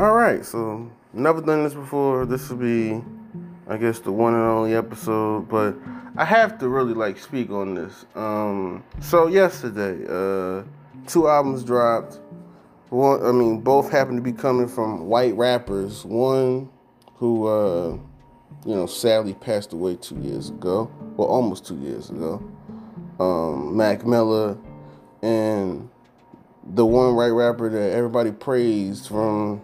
All right, so never done this before. This will be, I guess, the one and only episode, but I have to really like speak on this. Um, so yesterday, uh, two albums dropped. One, I mean, both happen to be coming from white rappers. One who, uh, you know, sadly passed away two years ago, well, almost two years ago. Um, Mac Miller and the one white rapper that everybody praised from,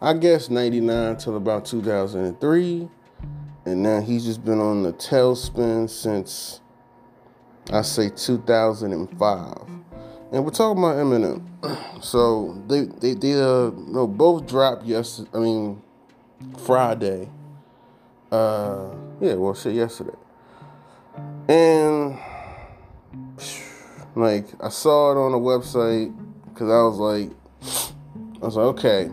I guess, 99 till about 2003. And now he's just been on the tailspin since, I say, 2005. And we're talking about Eminem. So they they they uh know, both dropped yesterday. I mean Friday. Uh yeah, well shit yesterday. And like I saw it on the website because I was like I was like, okay,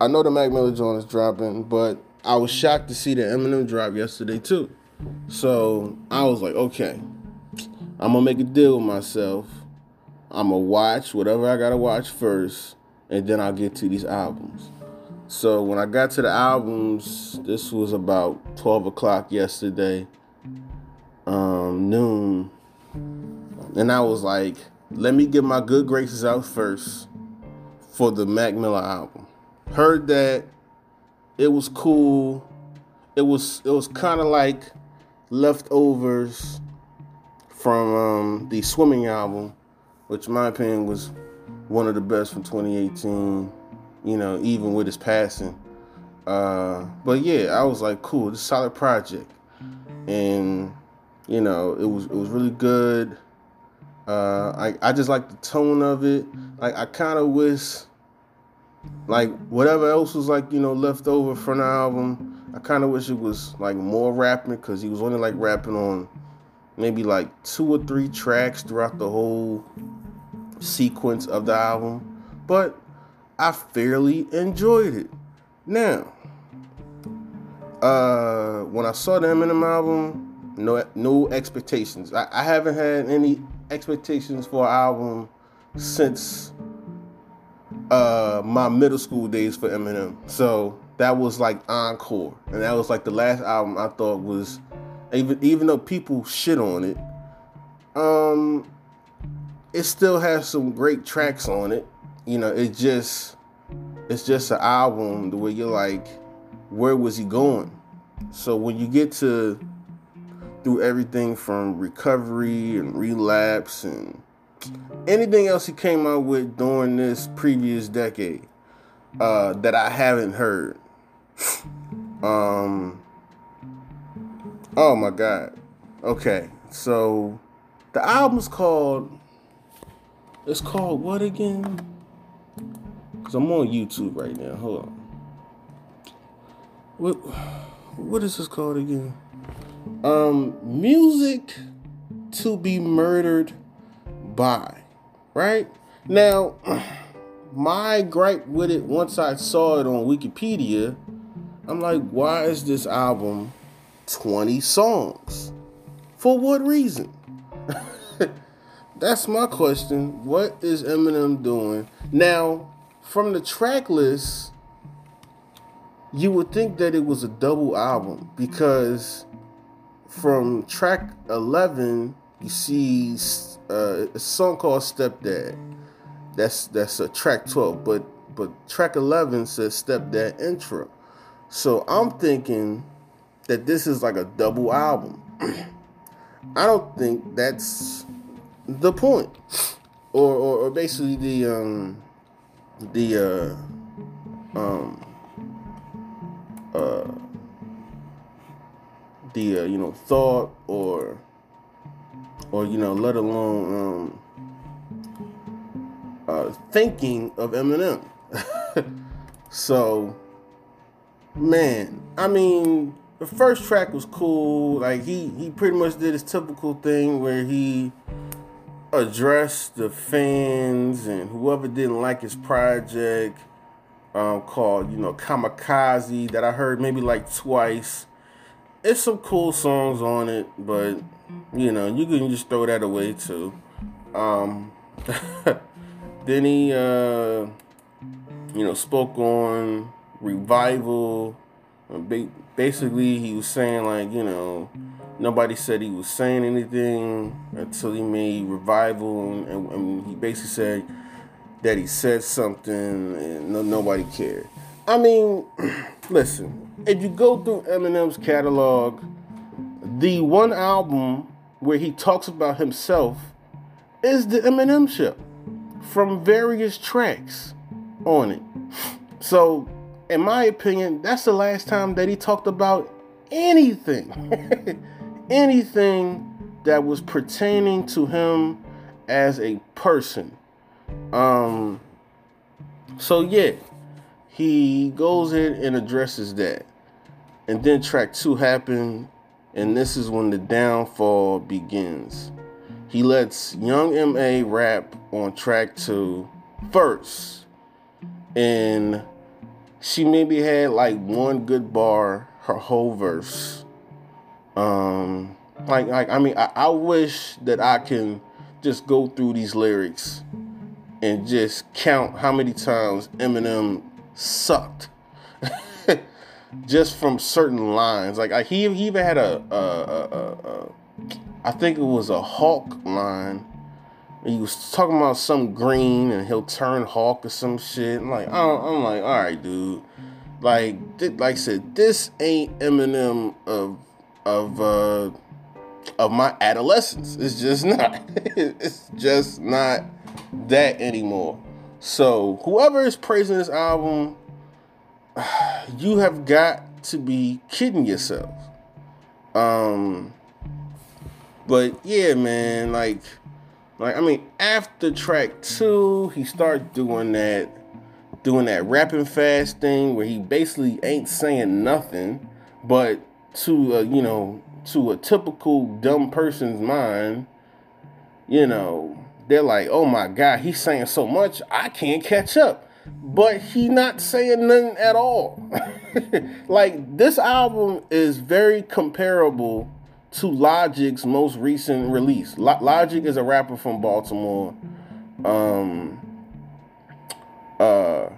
I know the Mac Miller joint is dropping, but I was shocked to see the Eminem drop yesterday too. So I was like, okay, I'm gonna make a deal with myself I'm gonna watch whatever I gotta watch first, and then I'll get to these albums. So when I got to the albums, this was about 12 o'clock yesterday, um, noon, and I was like, let me get my good graces out first for the Mac Miller album. Heard that it was cool. It was it was kind of like leftovers from um, the swimming album which my opinion was one of the best from 2018. You know, even with his passing. Uh, but yeah, I was like, cool, this solid project, and you know, it was it was really good. Uh, I I just like the tone of it. Like I kind of wish, like whatever else was like you know left over from the album. I kind of wish it was like more rapping because he was only like rapping on maybe like two or three tracks throughout the whole sequence of the album, but I fairly enjoyed it. Now, uh, when I saw the Eminem album, no no expectations. I, I haven't had any expectations for an album since uh, my middle school days for Eminem. So that was like encore, and that was like the last album I thought was even even though people shit on it. Um, it still has some great tracks on it. You know, it just it's just an album the way you're like, where was he going? So when you get to through everything from recovery and relapse and anything else he came out with during this previous decade uh, that I haven't heard. Um Oh my god. Okay. So the album's called it's called what again? Cause I'm on YouTube right now. Hold on. What what is this called again? Um music to be murdered by. Right? Now my gripe with it once I saw it on Wikipedia, I'm like, why is this album 20 songs? For what reason? That's my question. What is Eminem doing? Now, from the track list, you would think that it was a double album because from track 11, you see uh, a song called Stepdad. That's that's a track 12, but but track 11 says Stepdad intro. So I'm thinking that this is like a double album. I don't think that's the point, or or, or basically the um the uh um uh the uh, you know thought or or you know let alone um uh thinking of Eminem. so man, I mean the first track was cool. Like he he pretty much did his typical thing where he addressed the fans and whoever didn't like his project um, called, you know, Kamikaze that I heard maybe like twice. It's some cool songs on it, but you know, you can just throw that away too. Um, then he uh, you know, spoke on revival. Basically, he was saying like, you know, nobody said he was saying anything until he made revival, and, and he basically said that he said something and no, nobody cared. I mean, listen, if you go through Eminem's catalog, the one album where he talks about himself is the Eminem Show from various tracks on it. So, in my opinion, that's the last time that he talked about anything. anything that was pertaining to him as a person. Um so yeah, he goes in and addresses that. And then track 2 happened and this is when the downfall begins. He lets Young MA rap on track two first. And she maybe had like one good bar her whole verse. Um, like, like I mean, I, I wish that I can just go through these lyrics and just count how many times Eminem sucked. just from certain lines, like I, he, he even had a, I think it was a Hawk line he was talking about some green and he'll turn hawk or some shit. I'm like, I'm like, all right, dude. Like, like I said, this ain't Eminem of of uh of my adolescence. It's just not. it's just not that anymore. So whoever is praising this album, you have got to be kidding yourself. Um, but yeah, man, like like I mean, after track two, he started doing that, doing that rapping fast thing where he basically ain't saying nothing, but to a, you know to a typical dumb person's mind, you know, they're like, oh my god, he's saying so much, I can't catch up. But he not saying nothing at all. like this album is very comparable to Logic's most recent release. Logic is a rapper from Baltimore. Um, uh,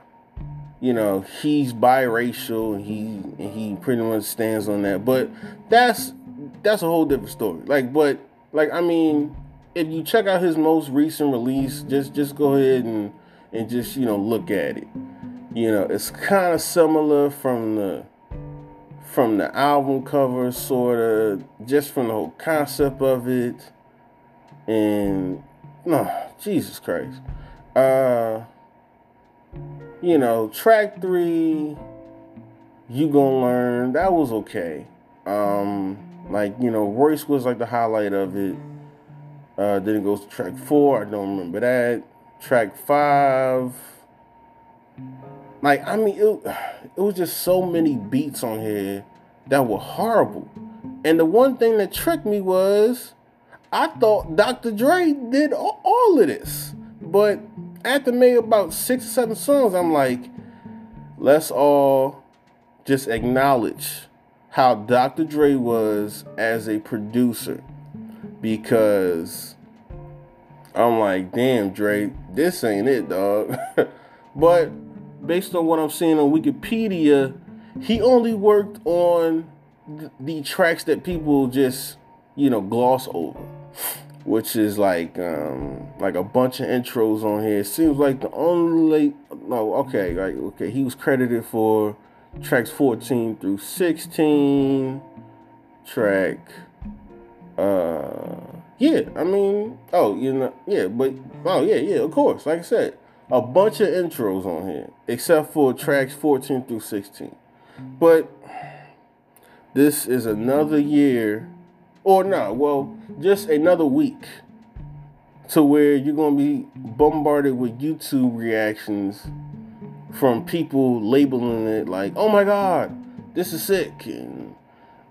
you know, he's biracial and he and he pretty much stands on that. But that's that's a whole different story. Like, but like I mean, if you check out his most recent release, just just go ahead and and just you know look at it. You know, it's kind of similar from the from the album cover, sort of, just from the whole concept of it. And, no, Jesus Christ. Uh, you know, track three, you gonna learn, that was okay. Um, like, you know, Royce was like the highlight of it. Uh, then it goes to track four, I don't remember that. Track five, like I mean, it, it was just so many beats on here that were horrible. And the one thing that tricked me was I thought Dr. Dre did all of this. But after maybe about six or seven songs, I'm like, let's all just acknowledge how Dr. Dre was as a producer. Because I'm like, damn, Dre, this ain't it, dog. but based on what I'm seeing on Wikipedia, he only worked on the tracks that people just, you know, gloss over. Which is like um like a bunch of intros on here. It seems like the only no, okay, like okay, he was credited for tracks 14 through 16 track uh yeah i mean oh you know yeah but oh yeah yeah of course like i said a bunch of intros on here, except for tracks 14 through 16. But this is another year, or no, well, just another week to where you're to be bombarded with YouTube reactions from people labeling it like, oh my God, this is sick. And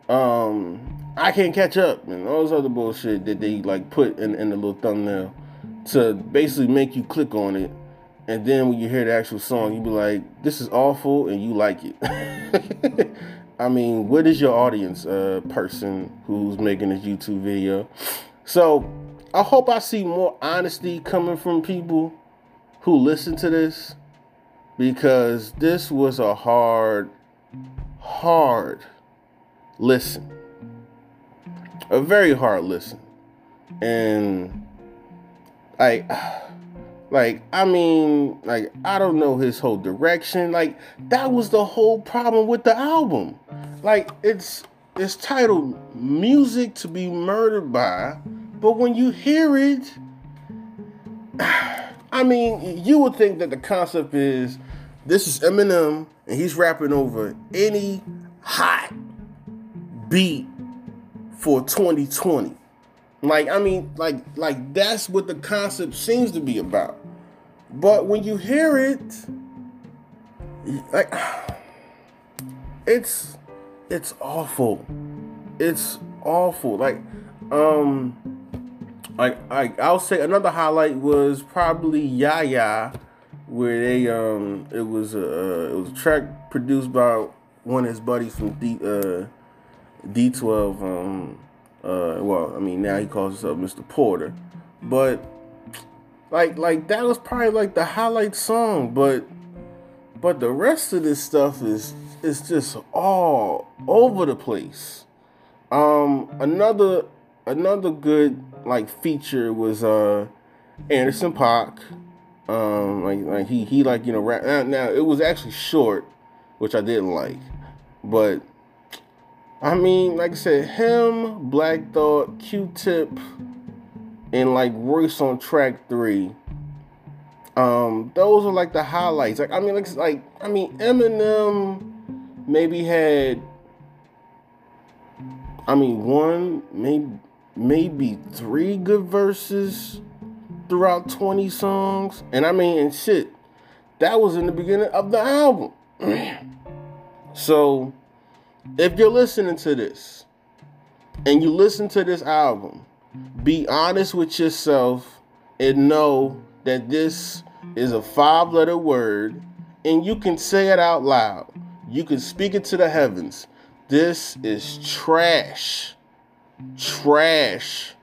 um, I can't catch up. And all this other bullshit that they like put in, in the little thumbnail to basically make you click on it and then when you hear the actual song, you be like, "This is awful," and you like it. I mean, what is your audience, uh, person who's making this YouTube video? So, I hope I see more honesty coming from people who listen to this. because this was a hard, hard listen. A very hard listen. And like like I mean like I don't know his whole direction. Like that was the whole problem with the album. Like it's it's titled Music to be Murdered by, but when you hear it I mean, you would think that the concept is this is Eminem and he's rapping over any hot beat for 2020. Like, I mean, like, like that's what the concept seems to be about. But when you hear it, like, it's it's awful. It's awful. Like, um, like, like I'll say another highlight was probably Yah Yah, where they um, it was a it was a track produced by one of his buddies from D uh D12 um uh, well, I mean, now he calls himself Mr. Porter, but like, like that was probably like the highlight song. But, but the rest of this stuff is is just all over the place. Um, another another good like feature was uh Anderson .Paak. Um, like like he he like you know rap. Now, now it was actually short, which I didn't like, but I mean, like I said, him, Black Thought, Q-Tip, and like Royce on track three. Um, those are like the highlights. Like I mean, like like I mean, Eminem maybe had. I mean, one maybe maybe three good verses throughout twenty songs, and I mean, and shit, that was in the beginning of the album. so if you're listening to this and you listen to this album, be honest with yourself and know that this is a five letter word and you can say it out loud. You can speak it to the heavens. This is trash. Trash.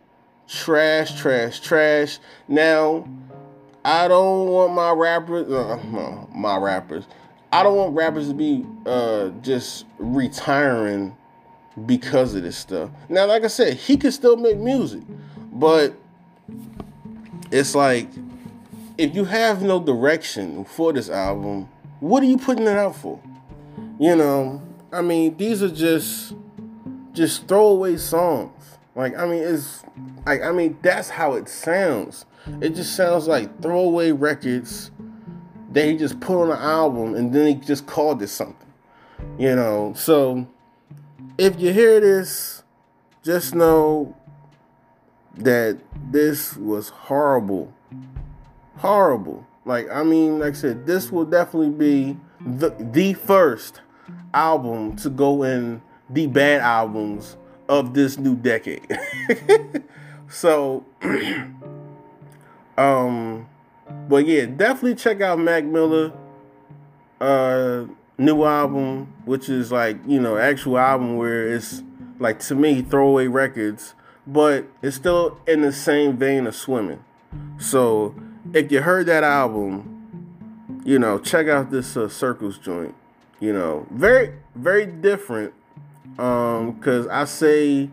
Trash, trash, trash. Now, I don't want my rappers, uh, my rappers, I don't want rappers to be uh, just retiring because of this stuff. Now, like I said, he can still make music, but it's like if you have no direction for this album, what are you putting it out for? You know, I mean, these are just just throwaway songs. Like, I mean, it's like I mean, that's how it sounds. It just sounds like throwaway records that he just put on an album and then he just called it something. You know, so if you hear this, just know that this was horrible. Horrible. Like I mean, like I said, this will definitely be the the first album to go in the bad albums of this new decade. so um but yeah, definitely check out Mac Miller uh new album, which is like, you know, actual album where it's like to me throwaway records, but it's still in the same vein of swimming. So if you heard that album, you know, check out this uh, Circles joint. You know, very very different. Um, cause I say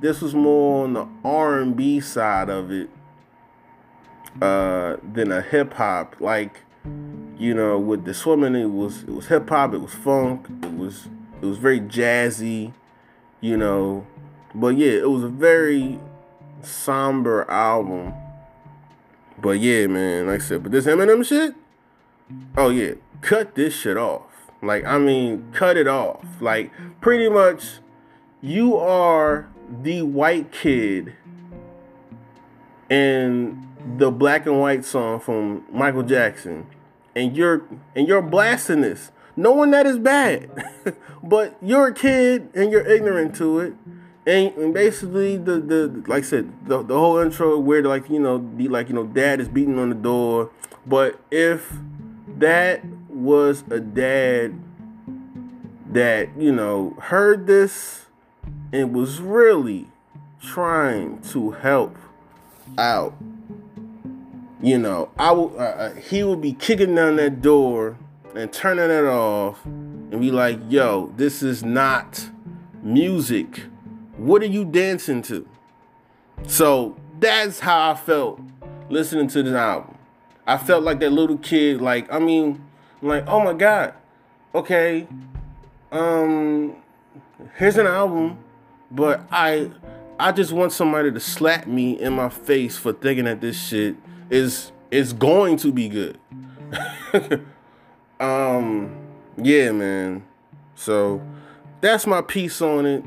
this was more on the R and B side of it uh, than a hip hop. Like, you know, with the swimming, it was it was hip hop, it was funk, it was it was very jazzy, you know. But yeah, it was a very somber album. But yeah, man, like I said, but this Eminem shit, oh yeah, cut this shit off. Like, I mean, cut it off. Like, pretty much, you are the white kid and the black and white song from Michael Jackson, and you're and you're blasting this, knowing that is bad, but you're a kid and you're ignorant to it, and, and basically the the like I said the, the whole intro where like you know the like you know dad is beating on the door, but if that was a dad that you know heard this and was really trying to help out you know, I will. Uh, uh, he will be kicking down that door and turning it off and be like, yo, this is not music. What are you dancing to? So that's how I felt listening to this album. I felt like that little kid, like, I mean, like, oh my God, okay, um, here's an album, but I I just want somebody to slap me in my face for thinking that this shit is is going to be good. um yeah, man. So that's my piece on it.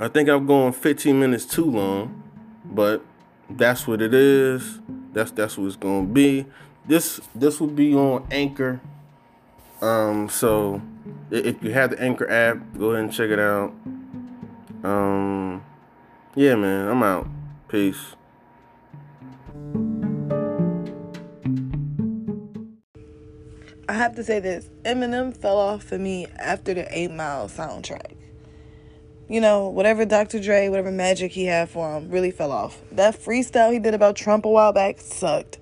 I think I'm going 15 minutes too long, but that's what it is. That's that's what it's gonna be. This this will be on Anchor. Um, so if you have the Anchor app, go ahead and check it out. Um, yeah, man, I'm out. Peace. Have to say this Eminem fell off for me after the 8 Mile soundtrack. You know, whatever Dr. Dre, whatever magic he had for him, really fell off. That freestyle he did about Trump a while back sucked.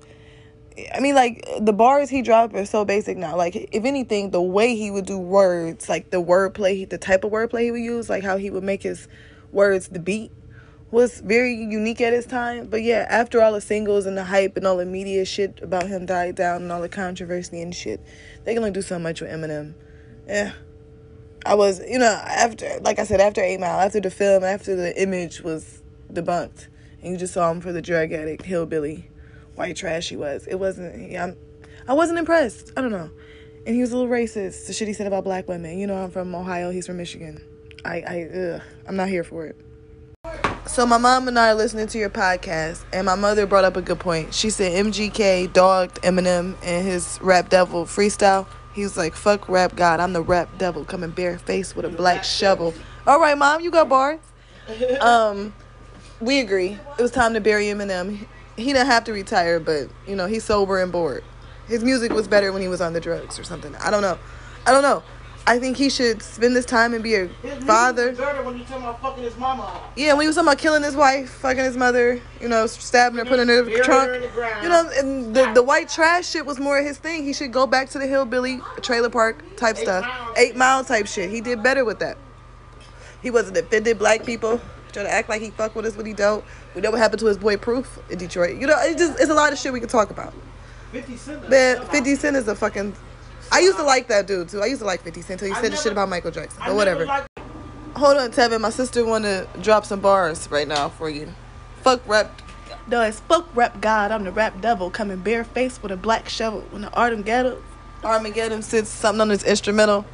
I mean, like the bars he dropped are so basic now. Like, if anything, the way he would do words, like the wordplay, the type of wordplay he would use, like how he would make his words the beat, was very unique at his time. But yeah, after all the singles and the hype and all the media shit about him died down and all the controversy and shit, they can only do so much with Eminem. Yeah. I was, you know, after, like I said, after 8 Mile, after the film, after the image was debunked, and you just saw him for the drug addict, hillbilly white trash he was. It wasn't. Yeah, I'm, I wasn't impressed. I don't know. And he was a little racist. The shit he said about black women. You know, I'm from Ohio. He's from Michigan. I, I, ugh, I'm not here for it. So my mom and I are listening to your podcast, and my mother brought up a good point. She said MGK dogged Eminem and his Rap Devil freestyle. He was like, "Fuck rap god, I'm the rap devil coming barefaced with a black shovel." All right, mom, you got bars. Um, we agree. It was time to bury Eminem he didn't have to retire, but you know he's sober and bored. His music was better when he was on the drugs or something. I don't know. I don't know. I think he should spend this time and be a his father. when you about fucking his mama. Yeah, when he was talking about killing his wife, fucking his mother, you know, stabbing her, putting her in the trunk. In the you know, and the the white trash shit was more his thing. He should go back to the hillbilly trailer park type Eight stuff, miles. Eight Mile type shit. He did better with that. He wasn't offended black people. Trying to act like he fuck with us when he don't. We know what happened to his boy Proof in Detroit. You know, it's just it's a lot of shit we could talk about. 50 Cent. Man, 50 Cent is a fucking. I used to like that dude too. I used to like 50 Cent until he said the shit about Michael Jackson. But whatever. Hold on, Tevin. My sister want to drop some bars right now for you. Fuck rap. No, it's fuck rap God. I'm the rap devil coming barefaced with a black shovel. When the Armageddon, Armageddon sits something on his instrumental.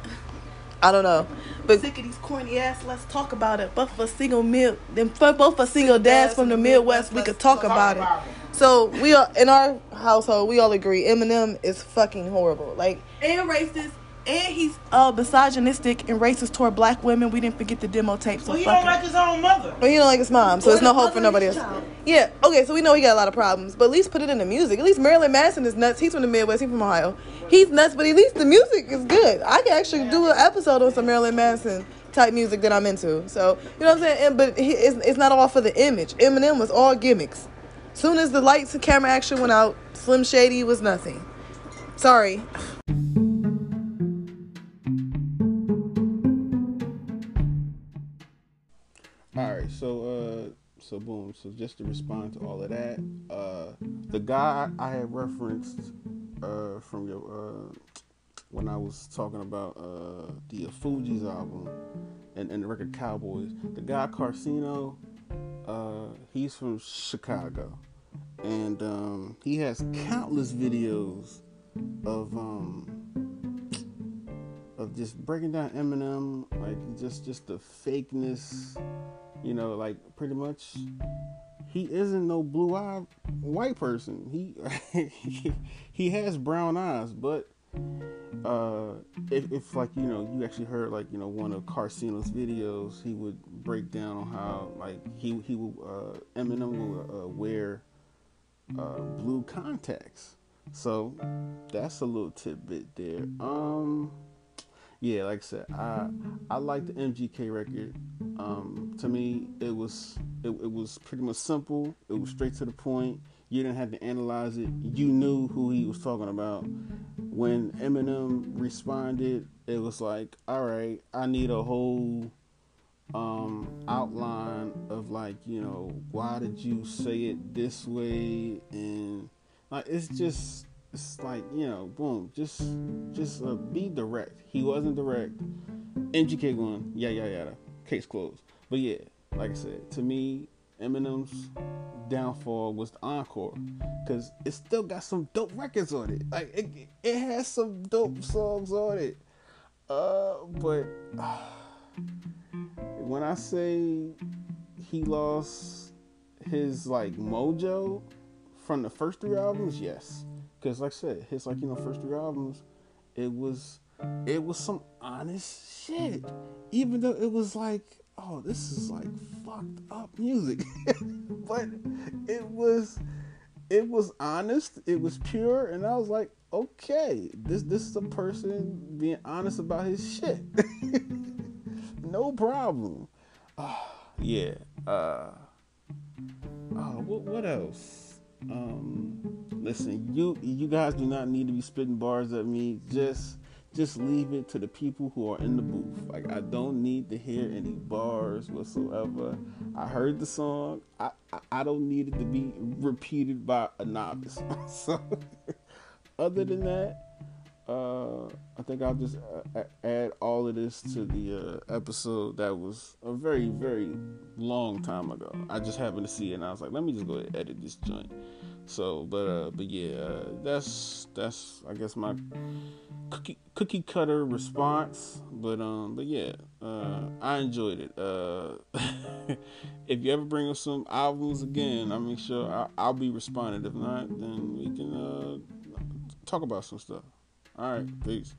I don't know. But sick of these corny ass. Let's talk about it. But for a single meal, then for both for single dads from the Midwest, we could talk about it. So we are in our household. We all agree Eminem is fucking horrible. Like and racist and he's uh, misogynistic and racist toward black women. We didn't forget the demo tapes. So well, he don't like his own mother. Well, you don't like his mom, so there's no hope for nobody else. Child. Yeah, okay, so we know he got a lot of problems, but at least put it in the music. At least Marilyn Manson is nuts. He's from the Midwest. He's from Ohio. He's nuts, but at least the music is good. I can actually do an episode on some Marilyn Manson type music that I'm into. So you know what I'm saying? And, but he, it's, it's not all for the image. Eminem was all gimmicks. Soon as the lights and camera action went out, Slim Shady was nothing. Sorry. All right, so uh so boom so just to respond to all of that uh the guy i had referenced uh from your uh when i was talking about uh the Fugees album and, and the record cowboys the guy carcino uh he's from chicago and um he has countless videos of um of just breaking down Eminem, like just just the fakeness you know, like pretty much he isn't no blue-eyed white person. He he has brown eyes, but uh if, if like you know you actually heard like you know one of Carcino's videos, he would break down on how like he he will uh, Eminem will uh, wear uh, blue contacts. So that's a little tidbit there. Um yeah, like I said, I I like the MGK record. Um, to me, it was it, it was pretty much simple. It was straight to the point. You didn't have to analyze it. You knew who he was talking about. When Eminem responded, it was like, all right, I need a whole um, outline of like, you know, why did you say it this way? And like, it's just, it's like, you know, boom, just, just uh, be direct. He wasn't direct. MGK going, yeah, yeah, yeah. Case closed. But yeah, like I said, to me, Eminem's downfall was the encore because it still got some dope records on it. Like it, it has some dope songs on it. Uh, but uh, when I say he lost his like mojo from the first three albums, yes, because like I said, his like you know first three albums, it was it was some honest shit. Even though it was like oh, this is like fucked up music. but it was it was honest, it was pure, and I was like, okay, this this is a person being honest about his shit. no problem. Uh, yeah. Uh, uh what, what else? Um, listen, you you guys do not need to be spitting bars at me. Just just leave it to the people who are in the booth. Like I don't need to hear any bars whatsoever. I heard the song. I I, I don't need it to be repeated by a novice. so other than that, uh, I think I'll just uh, add all of this to the uh, episode that was a very very long time ago. I just happened to see it and I was like, let me just go and edit this joint. So, but uh, but yeah, uh, that's that's I guess my cookie cookie cutter response. But um, but yeah, uh, I enjoyed it. Uh, if you ever bring us some albums again, I'll make sure I, I'll be responding. If not, then we can uh talk about some stuff. All right, peace.